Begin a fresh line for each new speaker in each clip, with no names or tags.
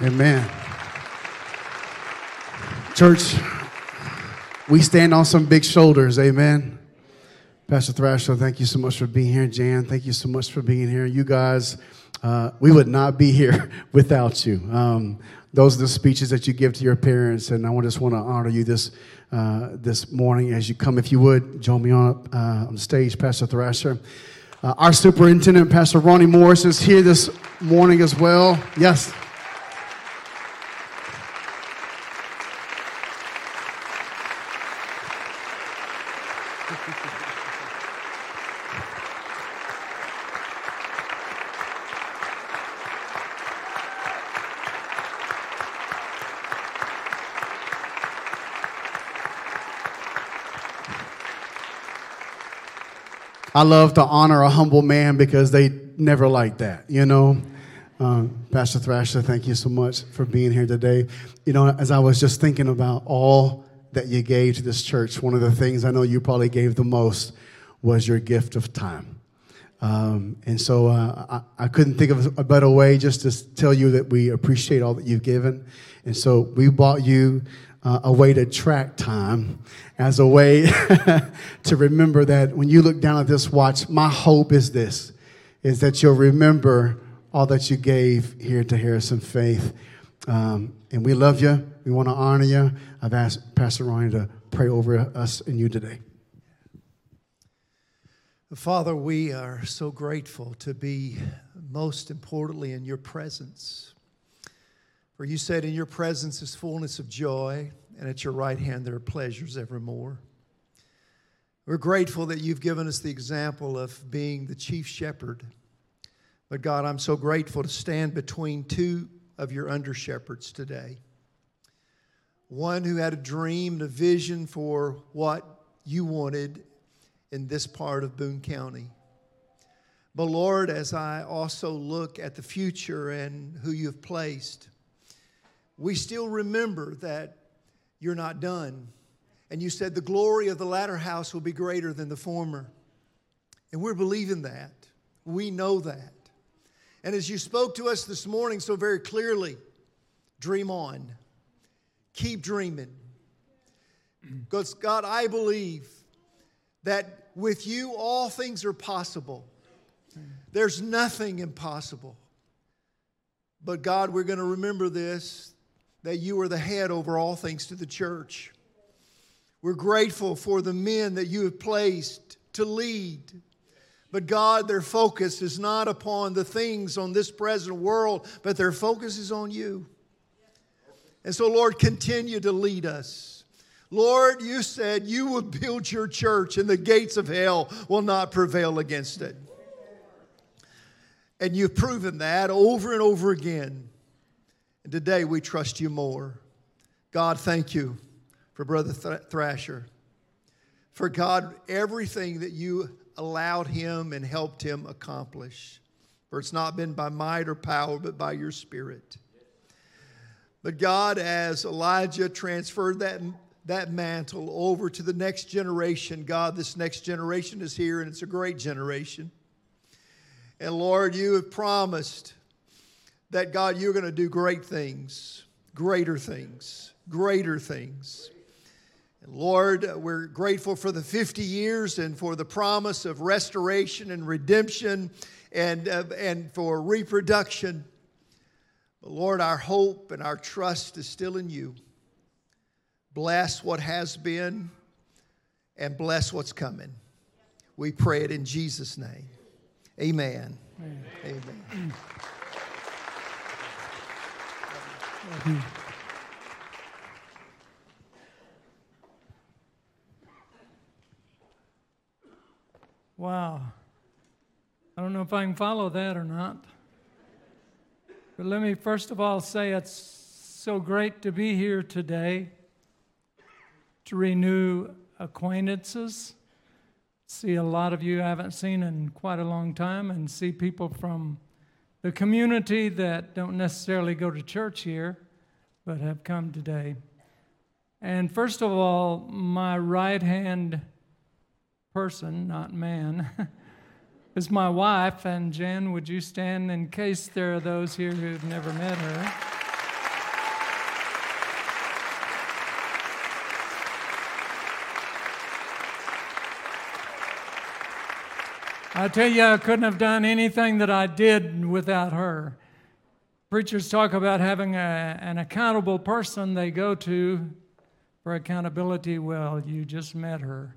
Amen. Church, we stand on some big shoulders. Amen. Pastor Thrasher, thank you so much for being here. Jan, thank you so much for being here. You guys, uh, we would not be here without you. Um, those are the speeches that you give to your parents, and I just want to honor you this uh, this morning as you come. If you would join me on uh, on stage, Pastor Thrasher. Uh, our superintendent, Pastor Ronnie Morris, is here this morning as well. Yes. I love to honor a humble man because they never like that, you know. Uh, Pastor Thrasher, thank you so much for being here today. You know, as I was just thinking about all that you gave to this church, one of the things I know you probably gave the most was your gift of time. Um, and so uh, I, I, couldn't think of a better way just to tell you that we appreciate all that you've given. And so we bought you uh, a way to track time, as a way to remember that when you look down at this watch, my hope is this, is that you'll remember all that you gave here to Harrison Faith. Um, and we love you. We want to honor you. I've asked Pastor Ryan to pray over us and you today.
Father, we are so grateful to be most importantly in your presence. For you said, In your presence is fullness of joy, and at your right hand there are pleasures evermore. We're grateful that you've given us the example of being the chief shepherd. But God, I'm so grateful to stand between two of your under shepherds today. One who had a dream and a vision for what you wanted in this part of Boone County. But Lord, as I also look at the future and who you've placed, we still remember that you're not done. And you said the glory of the latter house will be greater than the former. And we're believing that. We know that. And as you spoke to us this morning so very clearly, dream on. Keep dreaming. Because, God, I believe that with you all things are possible. There's nothing impossible. But, God, we're going to remember this that you are the head over all things to the church. We're grateful for the men that you have placed to lead. But God, their focus is not upon the things on this present world, but their focus is on you. And so, Lord, continue to lead us. Lord, you said you will build your church and the gates of hell will not prevail against it. And you've proven that over and over again. And today we trust you more. God, thank you for Brother Thrasher. For God, everything that you allowed him and helped him accomplish. For it's not been by might or power, but by your Spirit. But God, as Elijah transferred that, that mantle over to the next generation, God, this next generation is here and it's a great generation. And Lord, you have promised that God, you're going to do great things, greater things, greater things. And Lord, we're grateful for the 50 years and for the promise of restoration and redemption and, uh, and for reproduction. But Lord, our hope and our trust is still in you. Bless what has been and bless what's coming. We pray it in Jesus' name. Amen. Amen. Amen. Hmm.
Wow. I don't know if I can follow that or not. But let me first of all say it's so great to be here today to renew acquaintances. See a lot of you I haven't seen in quite a long time, and see people from the community that don't necessarily go to church here, but have come today. And first of all, my right hand person, not man, is my wife. And Jen, would you stand in case there are those here who've never met her? I tell you, I couldn't have done anything that I did without her. Preachers talk about having a, an accountable person they go to for accountability. Well, you just met her.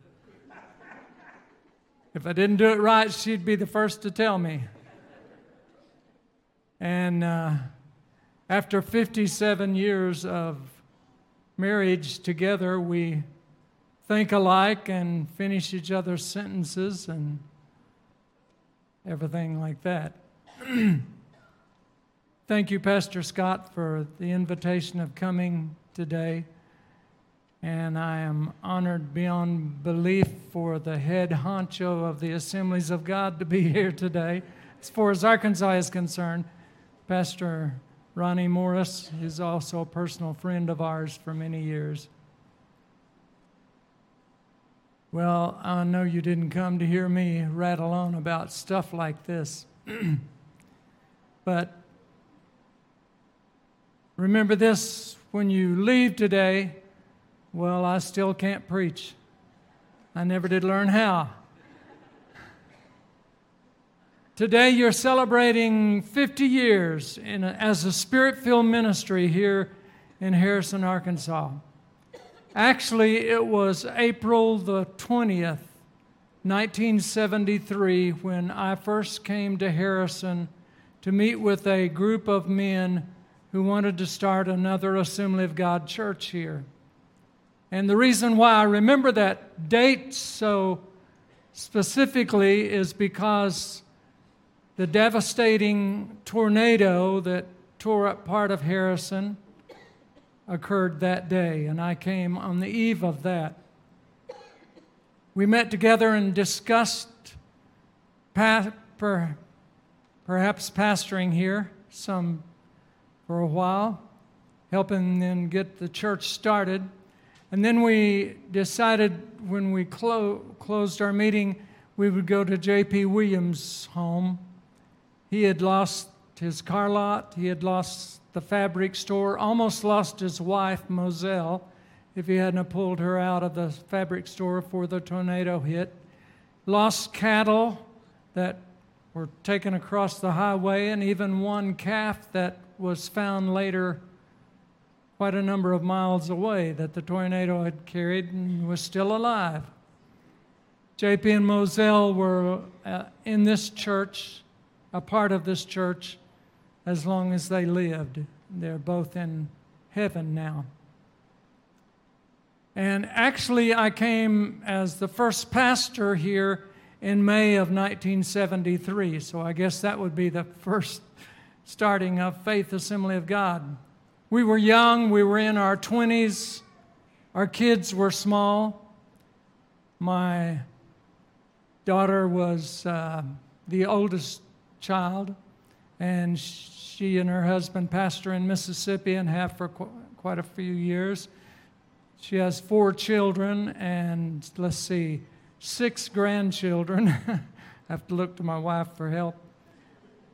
If I didn't do it right, she'd be the first to tell me. And uh, after 57 years of marriage together, we think alike and finish each other's sentences and everything like that. Thank you, Pastor Scott, for the invitation of coming today. And I am honored beyond belief for the head honcho of the Assemblies of God to be here today. As far as Arkansas is concerned, Pastor Ronnie Morris is also a personal friend of ours for many years. Well, I know you didn't come to hear me rattle on about stuff like this, but Remember this when you leave today. Well, I still can't preach. I never did learn how. Today, you're celebrating 50 years a, as a spirit filled ministry here in Harrison, Arkansas. Actually, it was April the 20th, 1973, when I first came to Harrison to meet with a group of men who wanted to start another Assembly of God church here. And the reason why I remember that date so specifically is because the devastating tornado that tore up part of Harrison occurred that day, and I came on the eve of that. We met together and discussed perhaps pastoring here some for a while, helping them get the church started. And then we decided when we clo- closed our meeting, we would go to J.P. Williams' home. He had lost his car lot, he had lost the fabric store, almost lost his wife, Moselle, if he hadn't pulled her out of the fabric store before the tornado hit. Lost cattle that were taken across the highway, and even one calf that was found later quite a number of miles away that the tornado had carried and was still alive. JP and Moselle were uh, in this church, a part of this church, as long as they lived. They're both in heaven now. And actually, I came as the first pastor here in May of 1973, so I guess that would be the first starting of Faith Assembly of God. We were young, we were in our 20s, our kids were small. My daughter was uh, the oldest child, and she and her husband pastor in Mississippi and have for qu- quite a few years. She has four children and, let's see, six grandchildren. I have to look to my wife for help.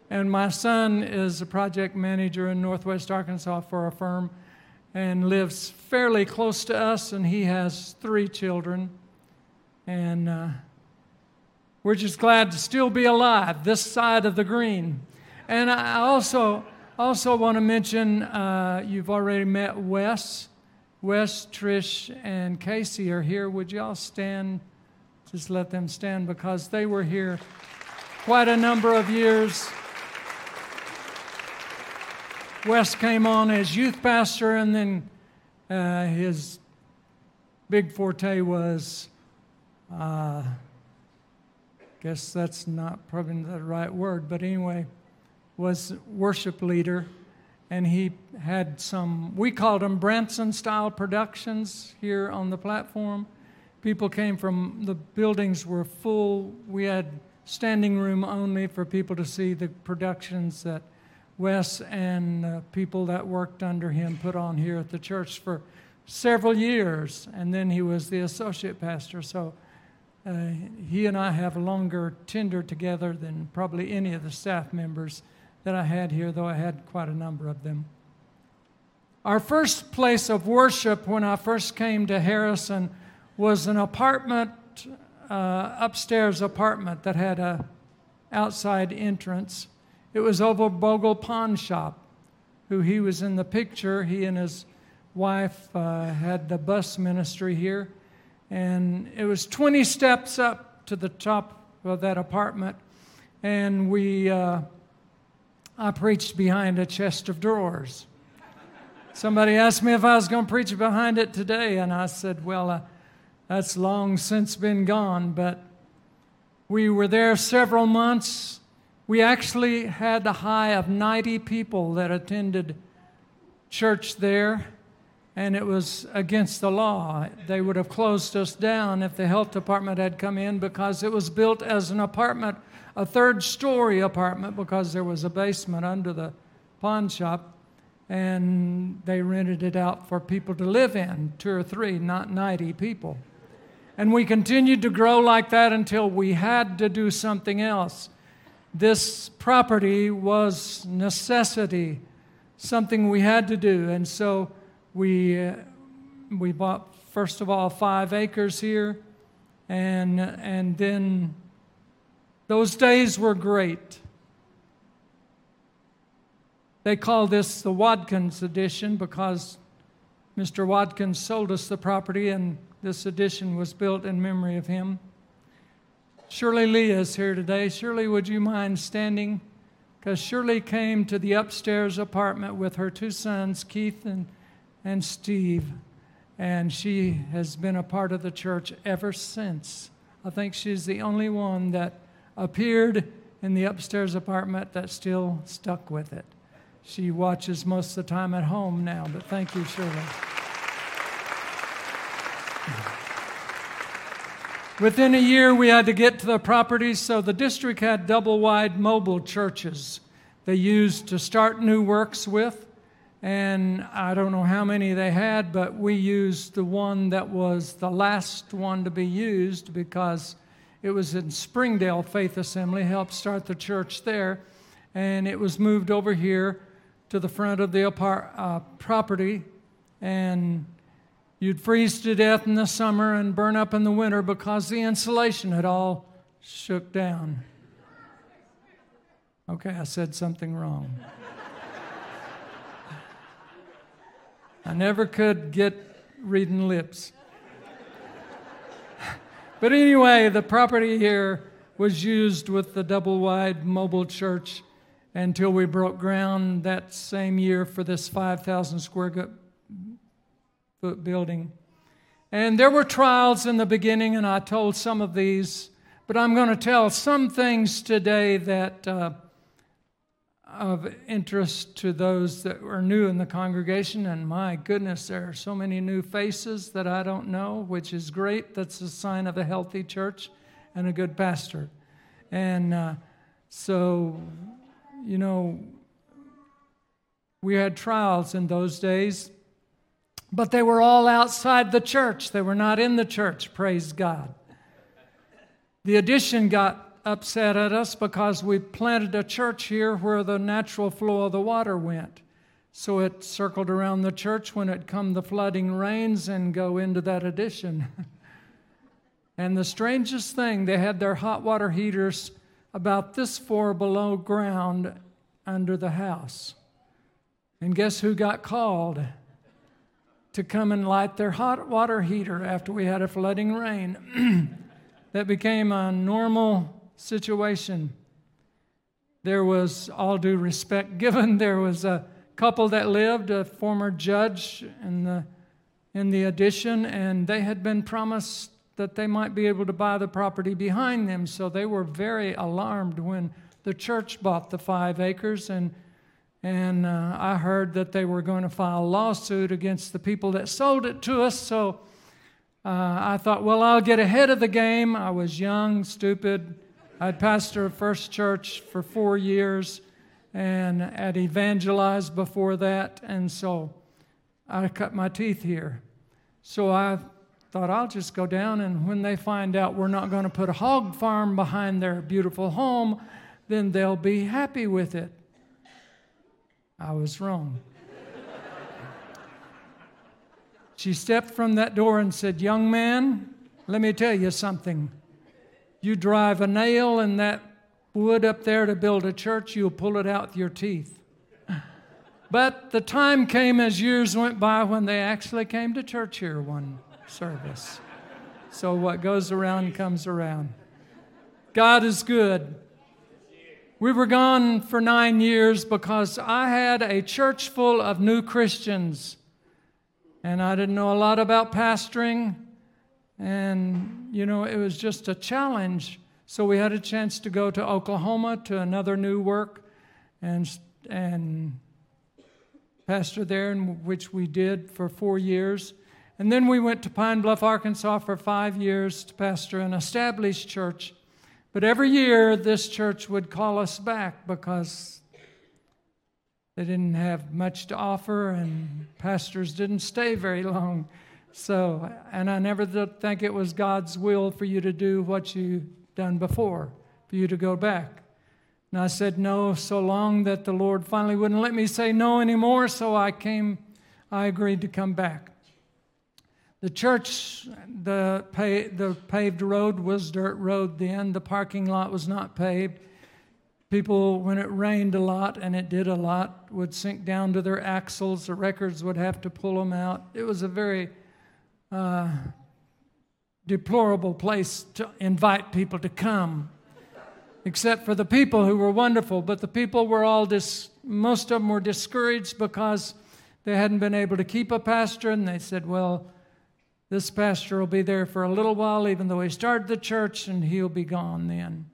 And my son is a project manager in Northwest Arkansas for a firm and lives fairly close to us, and he has three children. And uh, we're just glad to still be alive this side of the green. And I also, also want to mention uh, you've already met Wes. Wes, Trish, and Casey are here. Would y'all stand? Just let them stand because they were here quite a number of years. Wes came on as youth pastor, and then uh, his big forte was, uh, guess that's not probably the right word, but anyway, was worship leader. And he had some, we called them Branson style productions here on the platform. People came from, the buildings were full. We had standing room only for people to see the productions that Wes and uh, people that worked under him put on here at the church for several years, and then he was the associate pastor. So uh, he and I have a longer tenure together than probably any of the staff members that I had here, though I had quite a number of them. Our first place of worship when I first came to Harrison was an apartment, uh, upstairs apartment that had a outside entrance. It was over Bogle Pawn Shop, who he was in the picture. He and his wife uh, had the bus ministry here. And it was 20 steps up to the top of that apartment. And we, uh, I preached behind a chest of drawers. Somebody asked me if I was going to preach behind it today, and I said, Well, uh, that's long since been gone, but we were there several months. We actually had a high of 90 people that attended church there and it was against the law. They would have closed us down if the health department had come in because it was built as an apartment, a third story apartment, because there was a basement under the pawn shop, and they rented it out for people to live in, two or three, not 90 people. And we continued to grow like that until we had to do something else. This property was necessity, something we had to do. And so we, uh, we bought, first of all, five acres here, and, and then those days were great. They call this the Watkins edition because Mr. Watkins sold us the property, and this edition was built in memory of him. Shirley Lee is here today. Shirley, would you mind standing? Because Shirley came to the upstairs apartment with her two sons, Keith and and Steve, and she has been a part of the church ever since. I think she's the only one that appeared in the upstairs apartment that still stuck with it. She watches most of the time at home now, but thank you, Shirley. Within a year, we had to get to the property, so the district had double wide mobile churches they used to start new works with and I don't know how many they had, but we used the one that was the last one to be used because it was in Springdale Faith Assembly, helped start the church there, and it was moved over here to the front of the apart, uh, property, and you'd freeze to death in the summer and burn up in the winter because the insulation had all shook down. Okay, I said something wrong. I never could get reading lips. But anyway, the property here was used with the double wide mobile church until we broke ground that same year for this 5,000 square foot building. And there were trials in the beginning, and I told some of these, but I'm going to tell some things today that. Uh, of interest to those that are new in the congregation. And my goodness, there are so many new faces that I don't know, which is great. That's a sign of a healthy church and a good pastor. And uh, so, you know, we had trials in those days, but they were all outside the church. They were not in the church, praise God. The addition got upset at us because we planted a church here where the natural flow of the water went. So it circled around the church when it come the flooding rains and go into that addition. and the strangest thing, they had their hot water heaters about this far below ground under the house. And guess who got called to come and light their hot water heater after we had a flooding rain? that became a normal situation. There was all due respect given. There was a couple that lived, a former judge in the, in the addition, and they had been promised that they might be able to buy the property behind them. So they were very alarmed when the church bought the five acres. And, and uh, I heard that they were going to file a lawsuit against the people that sold it to us. So uh, I thought, well, I'll get ahead of the game. I was young, stupid I'd pastored First Church for four years and had evangelized before that, and so I cut my teeth here. So I thought I'll just go down, and when they find out we're not going to put a hog farm behind their beautiful home, then they'll be happy with it. I was wrong. she stepped from that door and said, Young man, let me tell you something. You drive a nail in that wood up there to build a church, you'll pull it out with your teeth. But the time came as years went by when they actually came to church here one service. So what goes around comes around. God is good. We were gone for nine years because I had a church full of new Christians. And I didn't know a lot about pastoring. And, you know, it was just a challenge. So we had a chance to go to Oklahoma to another new work and, and pastor there, which we did for four years. And then we went to Pine Bluff, Arkansas for five years to pastor an established church. But every year, this church would call us back because they didn't have much to offer and pastors didn't stay very long. So, and I never did think it was God's will for you to do what you done before, for you to go back. And I said no so long that the Lord finally wouldn't let me say no anymore, so I came, I agreed to come back. The church, the, pay, the paved road was dirt road then. The parking lot was not paved. People, when it rained a lot, and it did a lot, would sink down to their axles. The records would have to pull them out. It was a very uh, deplorable place to invite people to come, except for the people who were wonderful. But the people were all dis- most of them were discouraged because they hadn't been able to keep a pastor, and they said, "Well." This pastor will be there for a little while, even though he started the church, and he'll be gone then.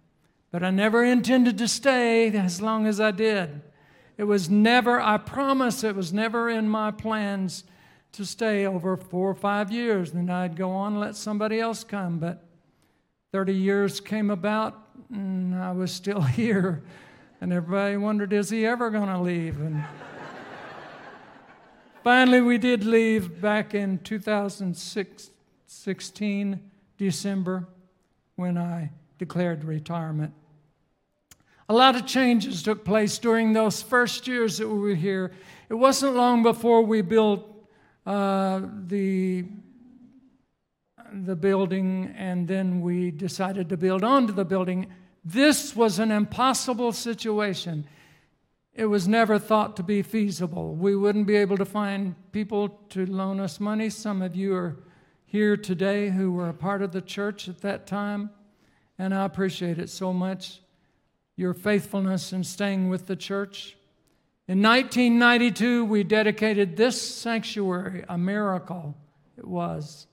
But I never intended to stay as long as I did. It was never, I promise, it was never in my plans to stay over four or five years. Then I'd go on and let somebody else come. But 30 years came about, and I was still here. And everybody wondered, is he ever going to leave? And Finally, we did leave back in 2016, December, when I declared retirement. A lot of changes took place during those first years that we were here. It wasn't long before we built uh, the, the building, and then we decided to build onto the building. This was an impossible situation it was never thought to be feasible. We wouldn't be able to find people to loan us money. Some of you are here today who were a part of the church at that time, and I appreciate it so much. Your faithfulness in staying with the church. In 1992, we dedicated this sanctuary, a miracle it was,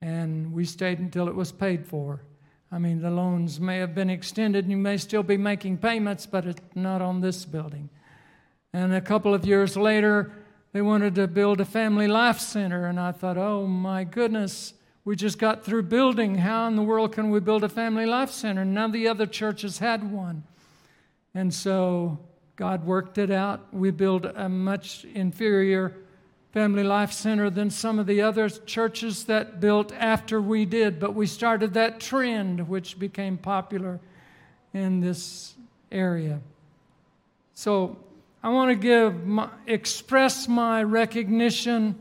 and we stayed until it was paid for. I mean, the loans may have been extended and you may still be making payments, but it's not on this building. And a couple of years later, they wanted to build a family life center. And I thought, oh my goodness, we just got through building. How in the world can we build a family life center? None of the other churches had one. And so God worked it out. We built a much inferior Family Life Center than some of the other churches that built after we did, but we started that trend which became popular in this area. So I want to give my, express my recognition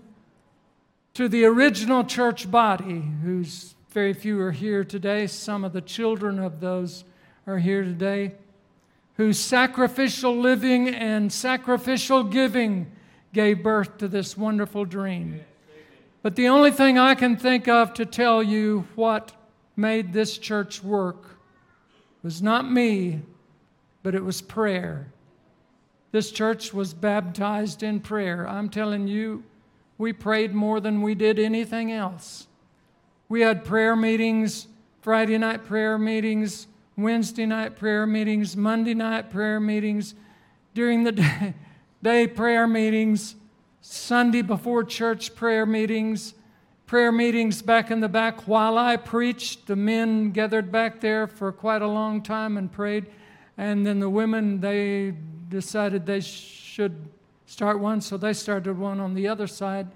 to the original church body, whose very few are here today. Some of the children of those are here today, whose sacrificial living and sacrificial giving gave birth to this wonderful dream. But the only thing I can think of to tell you what made this church work was not me, but it was prayer. This church was baptized in prayer. I'm telling you, we prayed more than we did anything else. We had prayer meetings, Friday night prayer meetings, Wednesday night prayer meetings, Monday night prayer meetings. During the day, day prayer meetings, Sunday before church prayer meetings, prayer meetings back in the back while I preached. The men gathered back there for quite a long time and prayed. And then the women, they decided they should start one, so they started one on the other side.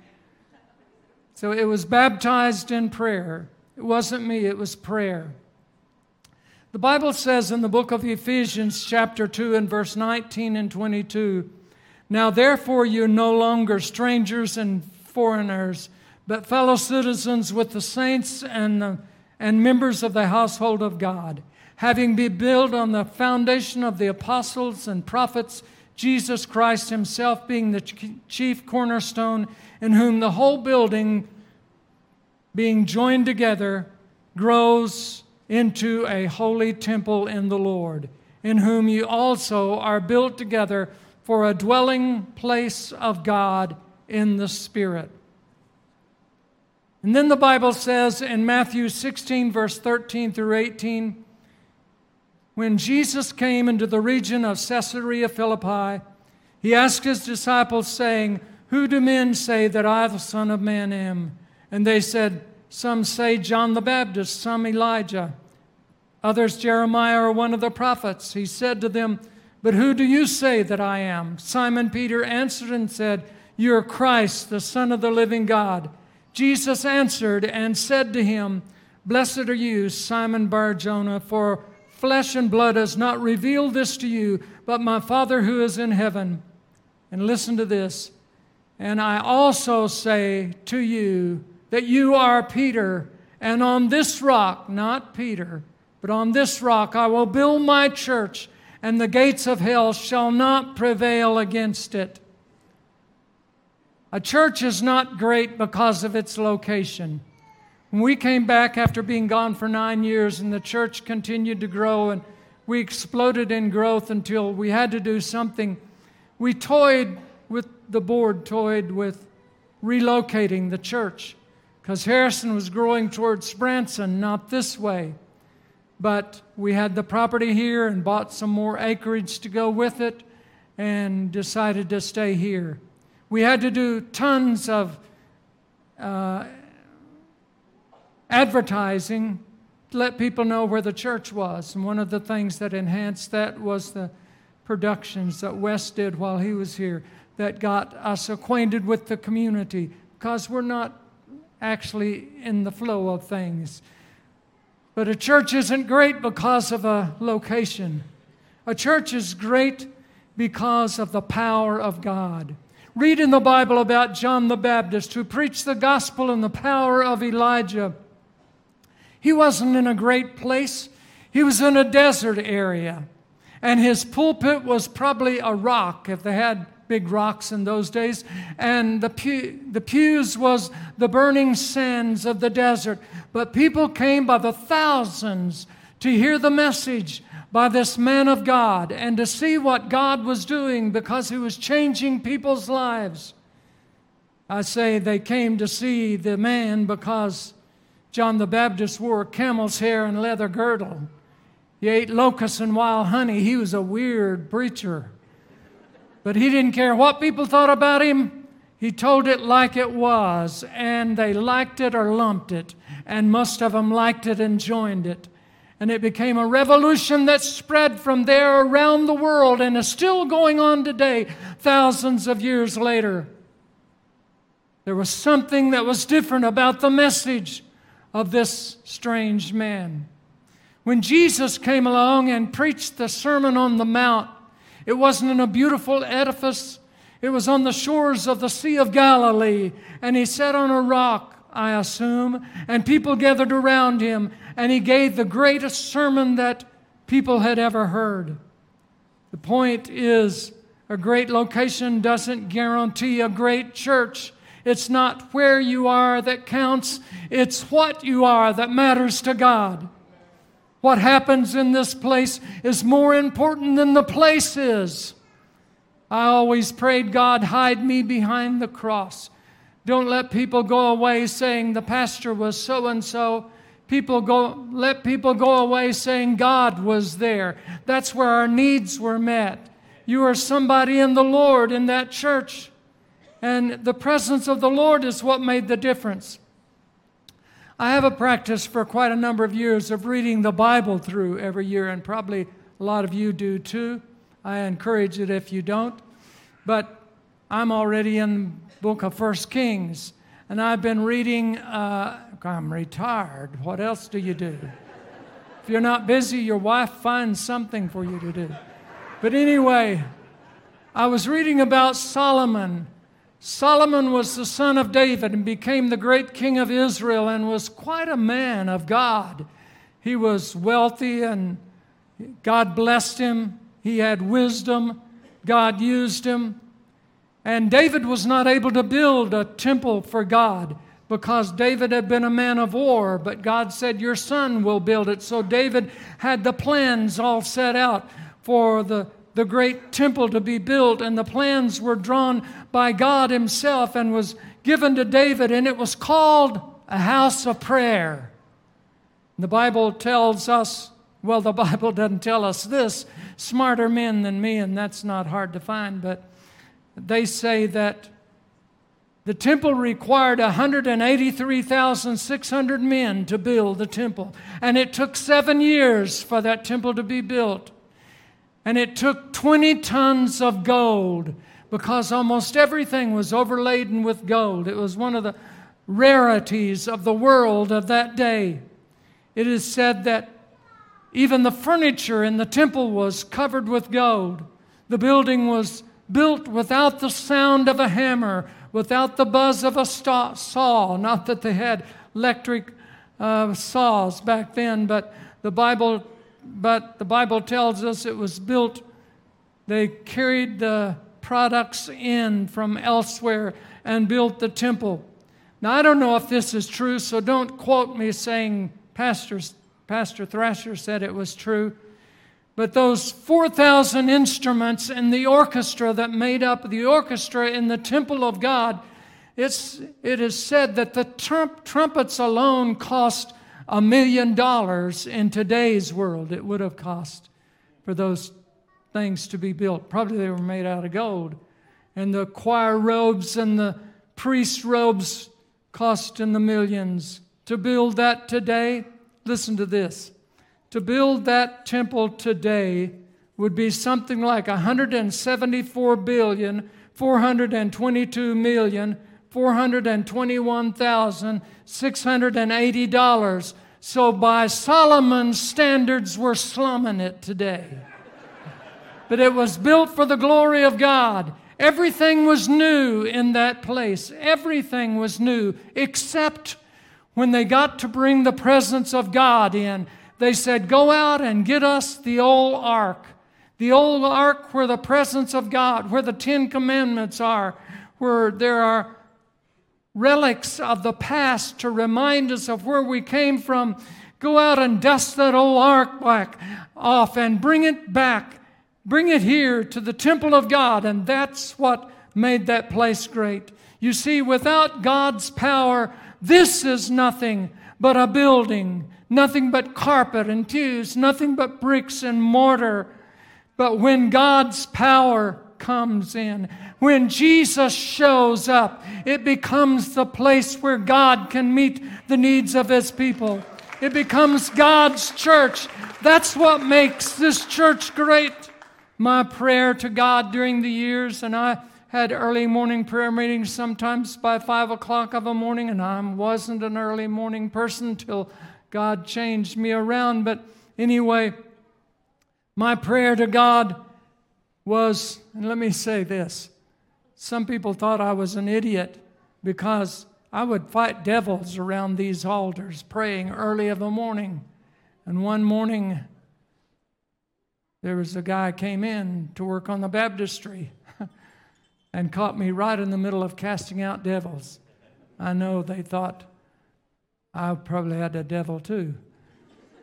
So it was baptized in prayer. It wasn't me, it was prayer. The Bible says in the book of Ephesians, chapter 2, and verse 19 and 22 now, therefore, you're no longer strangers and foreigners, but fellow citizens with the saints and, the, and members of the household of God, having been built on the foundation of the apostles and prophets, Jesus Christ Himself being the chief cornerstone, in whom the whole building, being joined together, grows into a holy temple in the Lord, in whom you also are built together for a dwelling place of God in the Spirit. And then the Bible says in Matthew 16, verse 13 through 18, when Jesus came into the region of Caesarea Philippi, he asked his disciples, saying, Who do men say that I, the Son of Man, am? And they said, Some say John the Baptist, some Elijah, others Jeremiah or one of the prophets. He said to them, But who do you say that I am? Simon Peter answered and said, You are Christ, the Son of the living God. Jesus answered and said to him, Blessed are you, Simon Bar Jonah, for flesh and blood has not revealed this to you, but my Father who is in heaven. And listen to this. And I also say to you that you are Peter, and on this rock, not Peter, but on this rock I will build my church, and the gates of hell shall not prevail against it. A church is not great because of its location. When we came back after being gone for nine years and the church continued to grow and we exploded in growth until we had to do something, we toyed with the board, toyed with relocating the church because Harrison was growing towards Branson, not this way. But we had the property here and bought some more acreage to go with it and decided to stay here. We had to do tons of uh, advertising to let people know where the church was. And one of the things that enhanced that was the productions that Wes did while he was here that got us acquainted with the community because we're not actually in the flow of things. But a church isn't great because of a location. A church is great because of the power of God. Read in the Bible about John the Baptist who preached the gospel in the power of Elijah. He wasn't in a great place, he was in a desert area. And his pulpit was probably a rock, if they had big rocks in those days. And the, pew, the pews was the burning sands of the desert. But people came by the thousands to hear the message by this man of God and to see what God was doing because he was changing people's lives. I say they came to see the man because John the Baptist wore camel's hair and leather girdle. He ate locusts and wild honey. He was a weird preacher. But he didn't care what people thought about him. He told it like it was, and they liked it or lumped it, and most of them liked it and joined it. And it became a revolution that spread from there around the world and is still going on today, thousands of years later. There was something that was different about the message of this strange man. When Jesus came along and preached the Sermon on the Mount, it wasn't in a beautiful edifice, it was on the shores of the Sea of Galilee, and he sat on a rock. I assume, and people gathered around him, and he gave the greatest sermon that people had ever heard. The point is, a great location doesn't guarantee a great church. It's not where you are that counts, it's what you are that matters to God. What happens in this place is more important than the place is. I always prayed, God, hide me behind the cross. Don't let people go away saying the pastor was so and so. People go let people go away saying God was there. That's where our needs were met. You are somebody in the Lord in that church. And the presence of the Lord is what made the difference. I have a practice for quite a number of years of reading the Bible through every year, and probably a lot of you do too. I encourage it if you don't. But I'm already in book of First Kings, and I've been reading. Uh, I'm retired. What else do you do? If you're not busy, your wife finds something for you to do. But anyway, I was reading about Solomon. Solomon was the son of David and became the great king of Israel and was quite a man of God. he was wealthy and God blessed him. He had wisdom. God used him. And David was not able to build a temple for God because David had been a man of war, but God said, Your son will build it. So David had the plans all set out for the, the great temple to be built, and the plans were drawn by God Himself and was given to David, and it was called a house of prayer. The Bible tells us, well, the Bible doesn't tell us this, smarter men than me, and that's not hard to find, but they say that the temple required 183,600 men to build the temple. And it took seven years for that temple to be built. And it took 20 tons of gold because almost everything was overladen with gold. It was one of the rarities of the world of that day. It is said that even the furniture in the temple was covered with gold. The building was built without the sound of a hammer without the buzz of a saw. Not that they had electric uh, saws back then, but the Bible, but the Bible tells us it was built. They carried the products in from elsewhere and built the temple. Now I don't know if this is true, so don't quote me saying Pastor Pastor Thrasher said it was true. But those 4,000 instruments in the orchestra that made up the orchestra in the temple of God, it's, it is said that the trump, trumpets alone cost a million dollars in today's world. It would have cost for those things to be built. Probably they were made out of gold. And the choir robes and the priest robes cost in the millions. To build that today, listen to this to build that temple today would be something like 174 billion 422 million 421,680 dollars. So by Solomon's standards, we're slumming it today. but it was built for the glory of God. Everything was new in that place. Everything was new, except when they got to bring the presence of God in they said, Go out and get us the old ark. The old ark where the presence of God, where the Ten Commandments are, where there are relics of the past to remind us of where we came from. Go out and dust that old ark back off and bring it back. Bring it here to the temple of God. And that's what made that place great. You see, without God's power, this is nothing but a building nothing but carpet and pews, nothing but bricks and mortar. But when God's power comes in, when Jesus shows up, it becomes the place where God can meet the needs of His people. It becomes God's church. That's what makes this church great. My prayer to God during the years, and I had early morning prayer meetings sometimes by five o'clock of a morning, and I wasn't an early morning person till God changed me around. But anyway, my prayer to God was, and let me say this some people thought I was an idiot because I would fight devils around these altars praying early of the morning. And one morning, there was a guy came in to work on the baptistry and caught me right in the middle of casting out devils. I know they thought I probably had a devil too.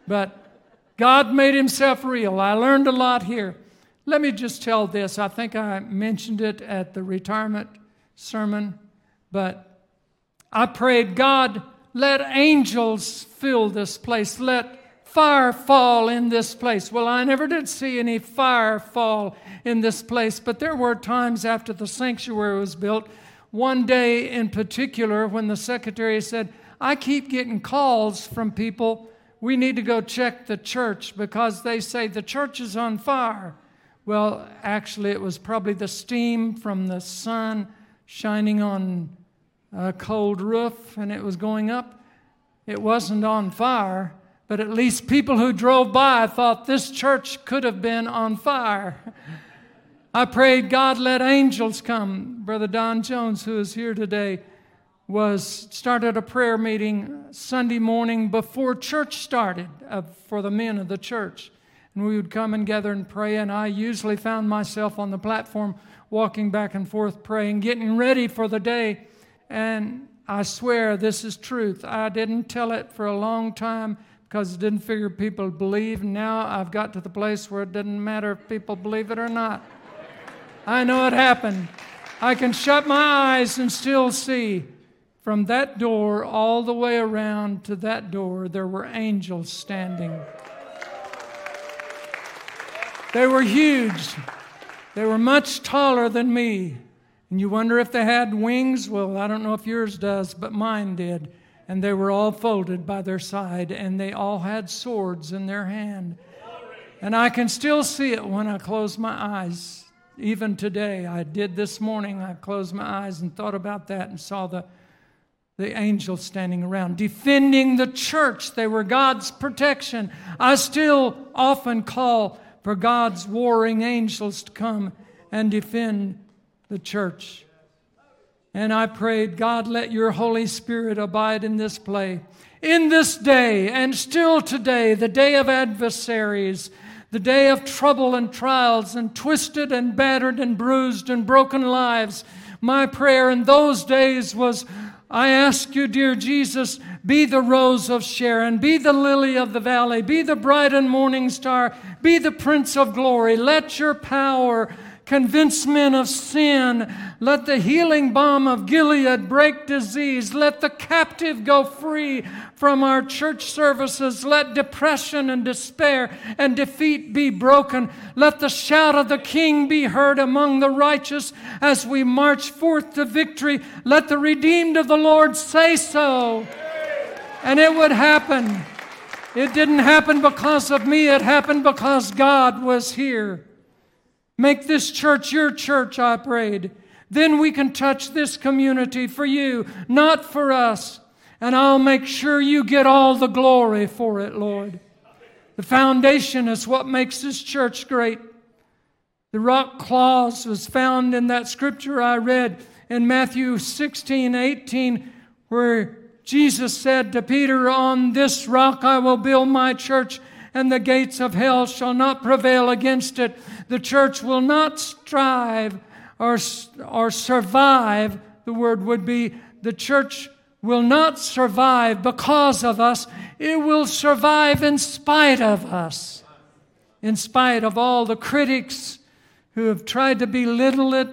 But God made himself real. I learned a lot here. Let me just tell this. I think I mentioned it at the retirement sermon, but I prayed, God, let angels fill this place. Let fire fall in this place. Well, I never did see any fire fall in this place, but there were times after the sanctuary was built, one day in particular, when the secretary said, I keep getting calls from people, we need to go check the church because they say the church is on fire. Well, actually, it was probably the steam from the sun shining on a cold roof and it was going up. It wasn't on fire, but at least people who drove by thought this church could have been on fire. I prayed, God, let angels come. Brother Don Jones, who is here today, was started a prayer meeting Sunday morning before church started uh, for the men of the church. And we would come and gather and pray, and I usually found myself on the platform walking back and forth praying, getting ready for the day. And I swear this is truth. I didn't tell it for a long time because I didn't figure people would believe. Now I've got to the place where it doesn't matter if people believe it or not. I know it happened. I can shut my eyes and still see from that door all the way around to that door, there were angels standing. They were huge. They were much taller than me. And you wonder if they had wings? Well, I don't know if yours does, but mine did. And they were all folded by their side, and they all had swords in their hand. And I can still see it when I close my eyes. Even today, I did this morning. I closed my eyes and thought about that and saw the, the angels standing around, defending the church. They were God's protection. I still often call for God's warring angels to come and defend the church. And I prayed, God, let your Holy Spirit abide in this place. In this day, and still today, the day of adversaries, the day of trouble and trials, and twisted and battered and bruised and broken lives, my prayer in those days was, I ask you, dear Jesus, be the rose of Sharon, be the lily of the valley, be the bright and morning star, be the Prince of glory. Let your power convince men of sin. Let the healing balm of Gilead break disease. Let the captive go free from our church services. Let depression and despair and defeat be broken. Let the shout of the King be heard among the righteous as we march forth to victory. Let the redeemed of the Lord say so. And it would happen. It didn't happen because of me, it happened because God was here. Make this church your church, I prayed. Then we can touch this community for you, not for us. And I'll make sure you get all the glory for it, Lord. The foundation is what makes this church great. The rock clause was found in that scripture I read in Matthew 16, 18, where Jesus said to Peter, On this rock I will build my church, and the gates of hell shall not prevail against it. The church will not strive or, or survive. The word would be the church will not survive because of us, it will survive in spite of us. In spite of all the critics who have tried to belittle it,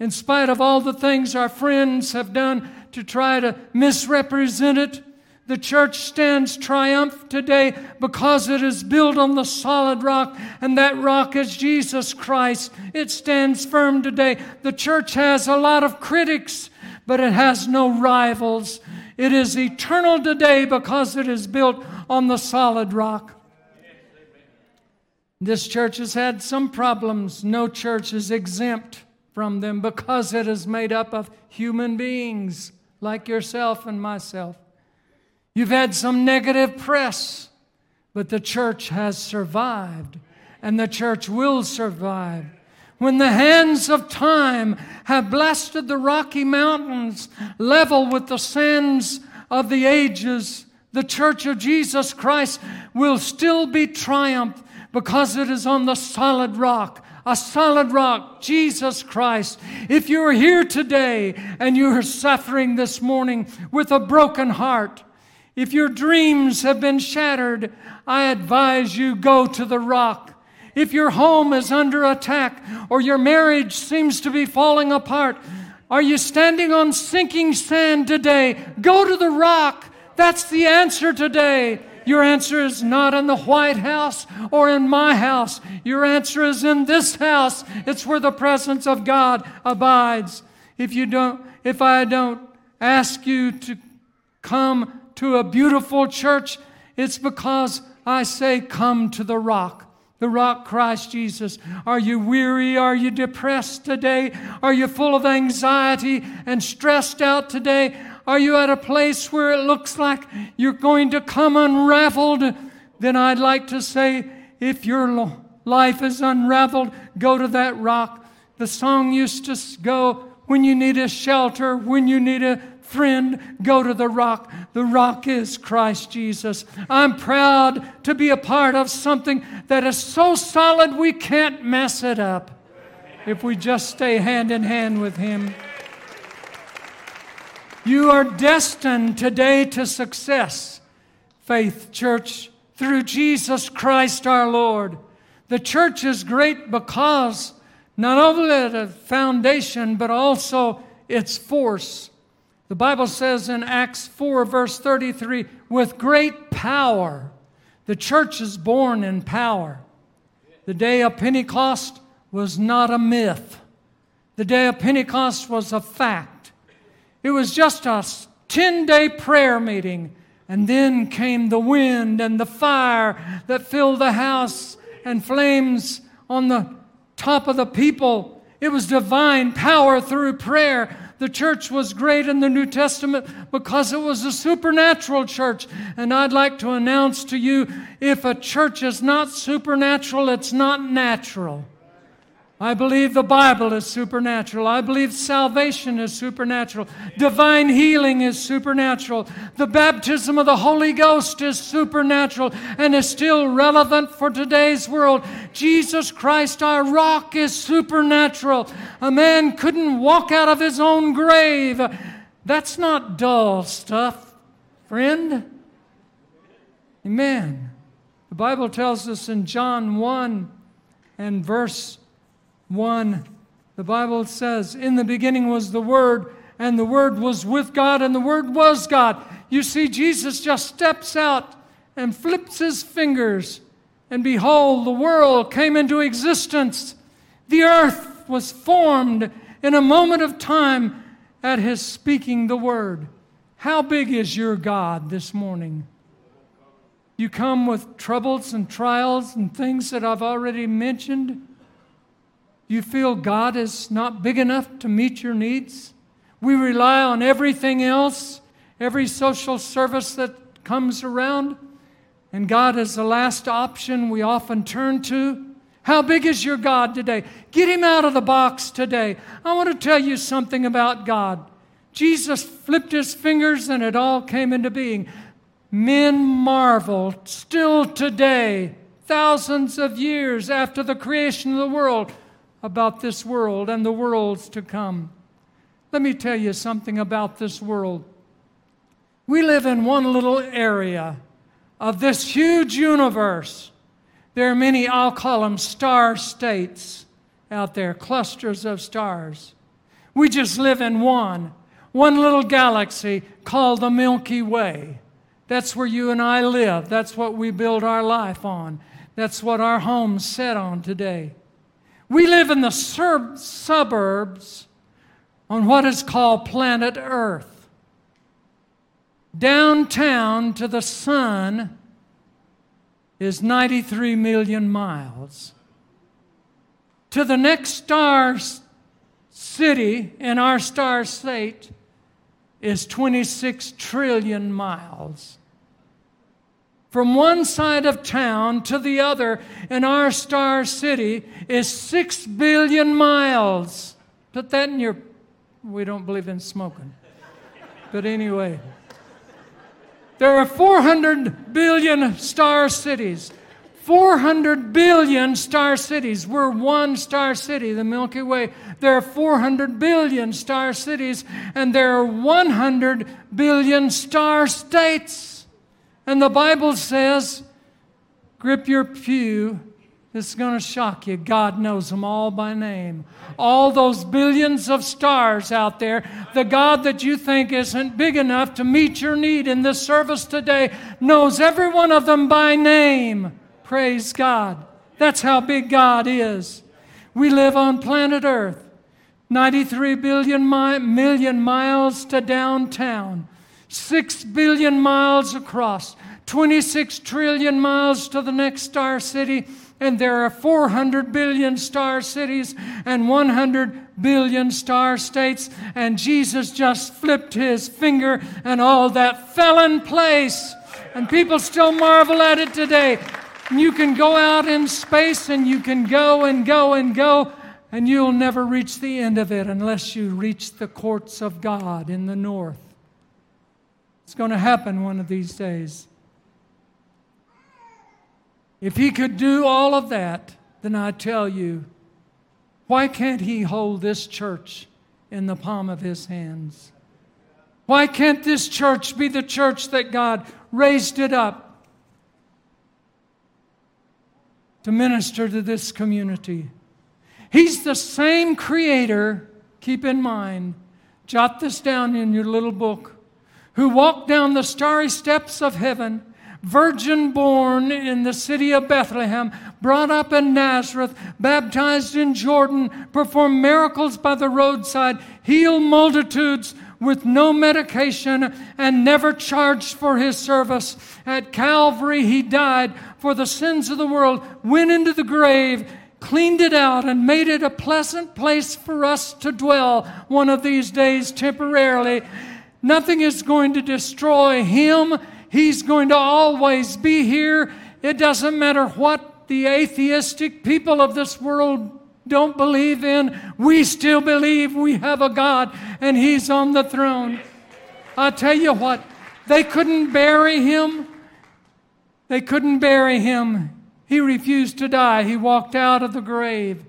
in spite of all the things our friends have done to try to misrepresent it, the church stands triumph today because it is built on the solid rock, and that rock is Jesus Christ. It stands firm today. The church has a lot of critics, but it has no rivals. It is eternal today because it is built on the solid rock. This church has had some problems. No church is exempt from them because it is made up of human beings like yourself and myself. You've had some negative press, but the church has survived, and the church will survive. When the hands of time have blasted the Rocky Mountains level with the sands of the ages, the church of Jesus Christ will still be triumphed because it is on the solid rock a solid rock, Jesus Christ. If you're here today and you are suffering this morning with a broken heart, if your dreams have been shattered, I advise you go to the rock. If your home is under attack or your marriage seems to be falling apart, are you standing on sinking sand today? Go to the rock. That's the answer today. Your answer is not in the White House or in my house. Your answer is in this house. It's where the presence of God abides. If you don't, if I don't ask you to come to a beautiful church, it's because I say, Come to the rock, the rock Christ Jesus. Are you weary? Are you depressed today? Are you full of anxiety and stressed out today? Are you at a place where it looks like you're going to come unraveled? Then I'd like to say, if your life is unraveled, go to that rock. The song used to go, when you need a shelter, when you need a friend, go to the rock. The rock is Christ Jesus. I'm proud to be a part of something that is so solid we can't mess it up if we just stay hand in hand with Him. You are destined today to success, Faith Church, through Jesus Christ our Lord. The church is great because not only the foundation, but also its force. The Bible says in Acts 4, verse 33, with great power. The church is born in power. The day of Pentecost was not a myth, the day of Pentecost was a fact. It was just a 10 day prayer meeting. And then came the wind and the fire that filled the house and flames on the top of the people. It was divine power through prayer. The church was great in the New Testament because it was a supernatural church. And I'd like to announce to you if a church is not supernatural, it's not natural. I believe the Bible is supernatural. I believe salvation is supernatural. Divine healing is supernatural. The baptism of the Holy Ghost is supernatural and is still relevant for today's world. Jesus Christ, our rock, is supernatural. A man couldn't walk out of his own grave. That's not dull stuff, friend. Amen. The Bible tells us in John 1 and verse 1, the Bible says, In the beginning was the Word, and the Word was with God, and the Word was God. You see, Jesus just steps out and flips his fingers, and behold, the world came into existence. The earth was formed in a moment of time at his speaking the Word. How big is your God this morning? You come with troubles and trials and things that I've already mentioned. You feel God is not big enough to meet your needs? We rely on everything else, every social service that comes around, and God is the last option we often turn to. How big is your God today? Get him out of the box today. I want to tell you something about God. Jesus flipped his fingers and it all came into being. Men marvel still today, thousands of years after the creation of the world about this world and the worlds to come. Let me tell you something about this world. We live in one little area of this huge universe. There are many, I'll call them star states out there, clusters of stars. We just live in one, one little galaxy called the Milky Way. That's where you and I live. That's what we build our life on. That's what our home's set on today. We live in the sur- suburbs on what is called planet Earth. Downtown to the sun is 93 million miles. To the next star city in our star state is 26 trillion miles. From one side of town to the other in our star city is six billion miles. Put that in your. We don't believe in smoking. But anyway, there are 400 billion star cities. 400 billion star cities. We're one star city, the Milky Way. There are 400 billion star cities, and there are 100 billion star states. And the Bible says, grip your pew. This is going to shock you. God knows them all by name. All those billions of stars out there, the God that you think isn't big enough to meet your need in this service today knows every one of them by name. Praise God. That's how big God is. We live on planet Earth, 93 billion mi- million miles to downtown. Six billion miles across, 26 trillion miles to the next star city, and there are 400 billion star cities and 100 billion star states. And Jesus just flipped his finger, and all that fell in place. And people still marvel at it today. You can go out in space and you can go and go and go, and you'll never reach the end of it unless you reach the courts of God in the north. It's going to happen one of these days. If he could do all of that, then I tell you, why can't he hold this church in the palm of his hands? Why can't this church be the church that God raised it up to minister to this community? He's the same creator, keep in mind, jot this down in your little book, who walked down the starry steps of heaven virgin born in the city of Bethlehem, brought up in Nazareth, baptized in Jordan, performed miracles by the roadside, healed multitudes with no medication, and never charged for his service. At Calvary, he died for the sins of the world, went into the grave cleaned it out and made it a pleasant place for us to dwell one of these days temporarily. Nothing is going to destroy him He's going to always be here. It doesn't matter what the atheistic people of this world don't believe in. We still believe we have a God and He's on the throne. I tell you what, they couldn't bury Him. They couldn't bury Him. He refused to die. He walked out of the grave.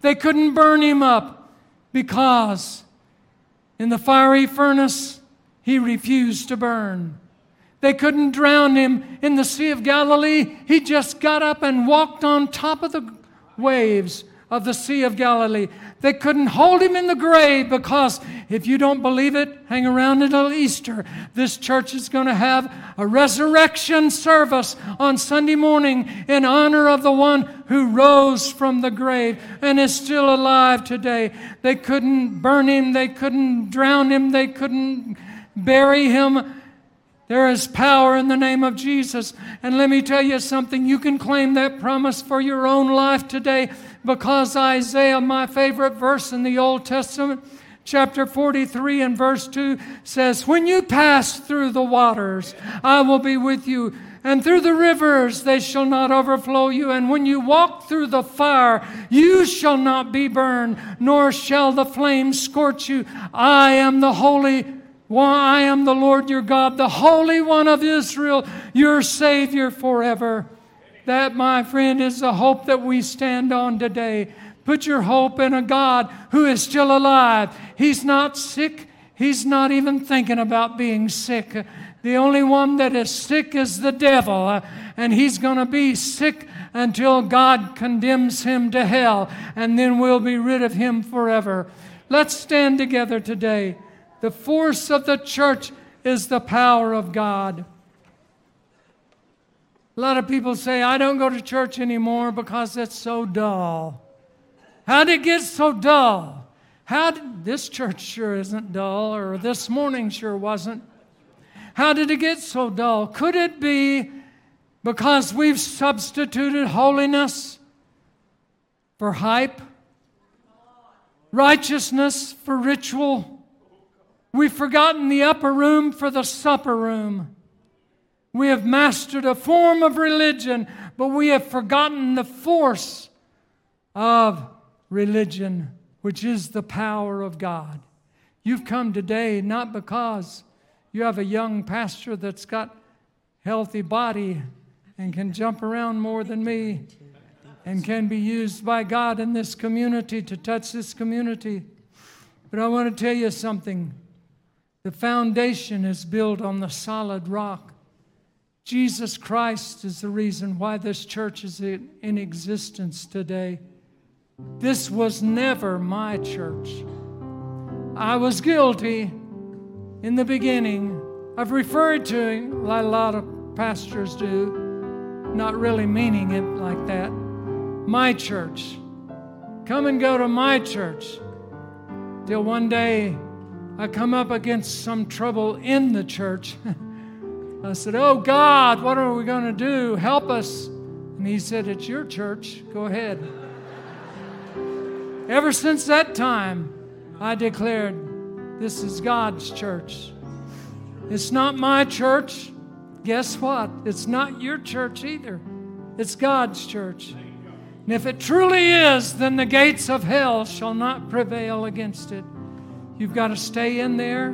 They couldn't burn Him up because in the fiery furnace, He refused to burn. They couldn't drown him in the Sea of Galilee. He just got up and walked on top of the waves of the Sea of Galilee. They couldn't hold him in the grave because if you don't believe it, hang around until Easter. This church is going to have a resurrection service on Sunday morning in honor of the one who rose from the grave and is still alive today. They couldn't burn him, they couldn't drown him, they couldn't bury him there is power in the name of Jesus. And let me tell you something you can claim that promise for your own life today because Isaiah, my favorite verse in the Old Testament, chapter 43 and verse 2 says, When you pass through the waters, I will be with you. And through the rivers they shall not overflow you. And when you walk through the fire, you shall not be burned, nor shall the flames scorch you. I am the Holy why, I am the Lord your God, the Holy One of Israel, your Savior forever. That, my friend, is the hope that we stand on today. Put your hope in a God who is still alive. He's not sick, He's not even thinking about being sick. The only one that is sick is the devil, and he's going to be sick until God condemns him to hell, and then we'll be rid of him forever. Let's stand together today. The force of the church is the power of God. A lot of people say, I don't go to church anymore because it's so dull. How did it get so dull? How did this church sure isn't dull, or this morning sure wasn't? How did it get so dull? Could it be because we've substituted holiness for hype, righteousness for ritual? We've forgotten the upper room for the supper room. We have mastered a form of religion, but we have forgotten the force of religion, which is the power of God. You've come today not because you have a young pastor that's got healthy body and can jump around more than me and can be used by God in this community to touch this community. But I want to tell you something. The foundation is built on the solid rock. Jesus Christ is the reason why this church is in existence today. This was never my church. I was guilty in the beginning I've referred to him like a lot of pastors do, not really meaning it like that. My church. Come and go to my church. Till one day I come up against some trouble in the church. I said, Oh God, what are we going to do? Help us. And he said, It's your church. Go ahead. Ever since that time, I declared, This is God's church. It's not my church. Guess what? It's not your church either. It's God's church. And if it truly is, then the gates of hell shall not prevail against it. You've got to stay in there,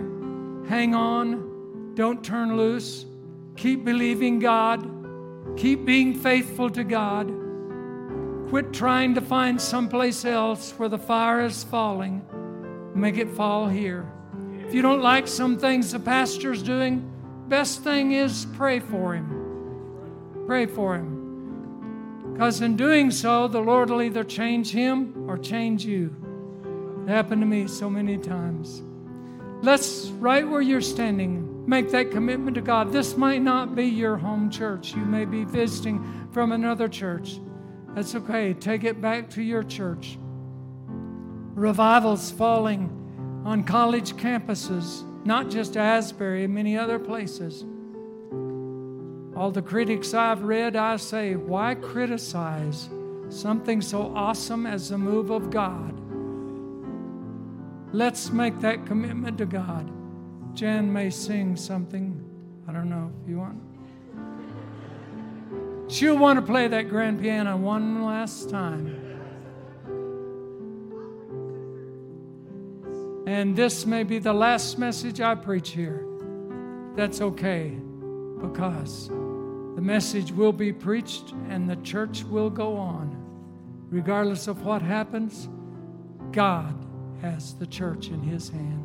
hang on, Don't turn loose. Keep believing God. Keep being faithful to God. Quit trying to find someplace else where the fire is falling. Make it fall here. If you don't like some things the pastor's doing, best thing is pray for him. Pray for him. Because in doing so, the Lord will either change him or change you. It happened to me so many times. Let's, right where you're standing, make that commitment to God. This might not be your home church. You may be visiting from another church. That's okay. Take it back to your church. Revivals falling on college campuses, not just Asbury, many other places. All the critics I've read, I say, why criticize something so awesome as the move of God? Let's make that commitment to God. Jan may sing something. I don't know if you want. She'll want to play that grand piano one last time. And this may be the last message I preach here. That's okay because the message will be preached and the church will go on. Regardless of what happens, God has the church in His hand.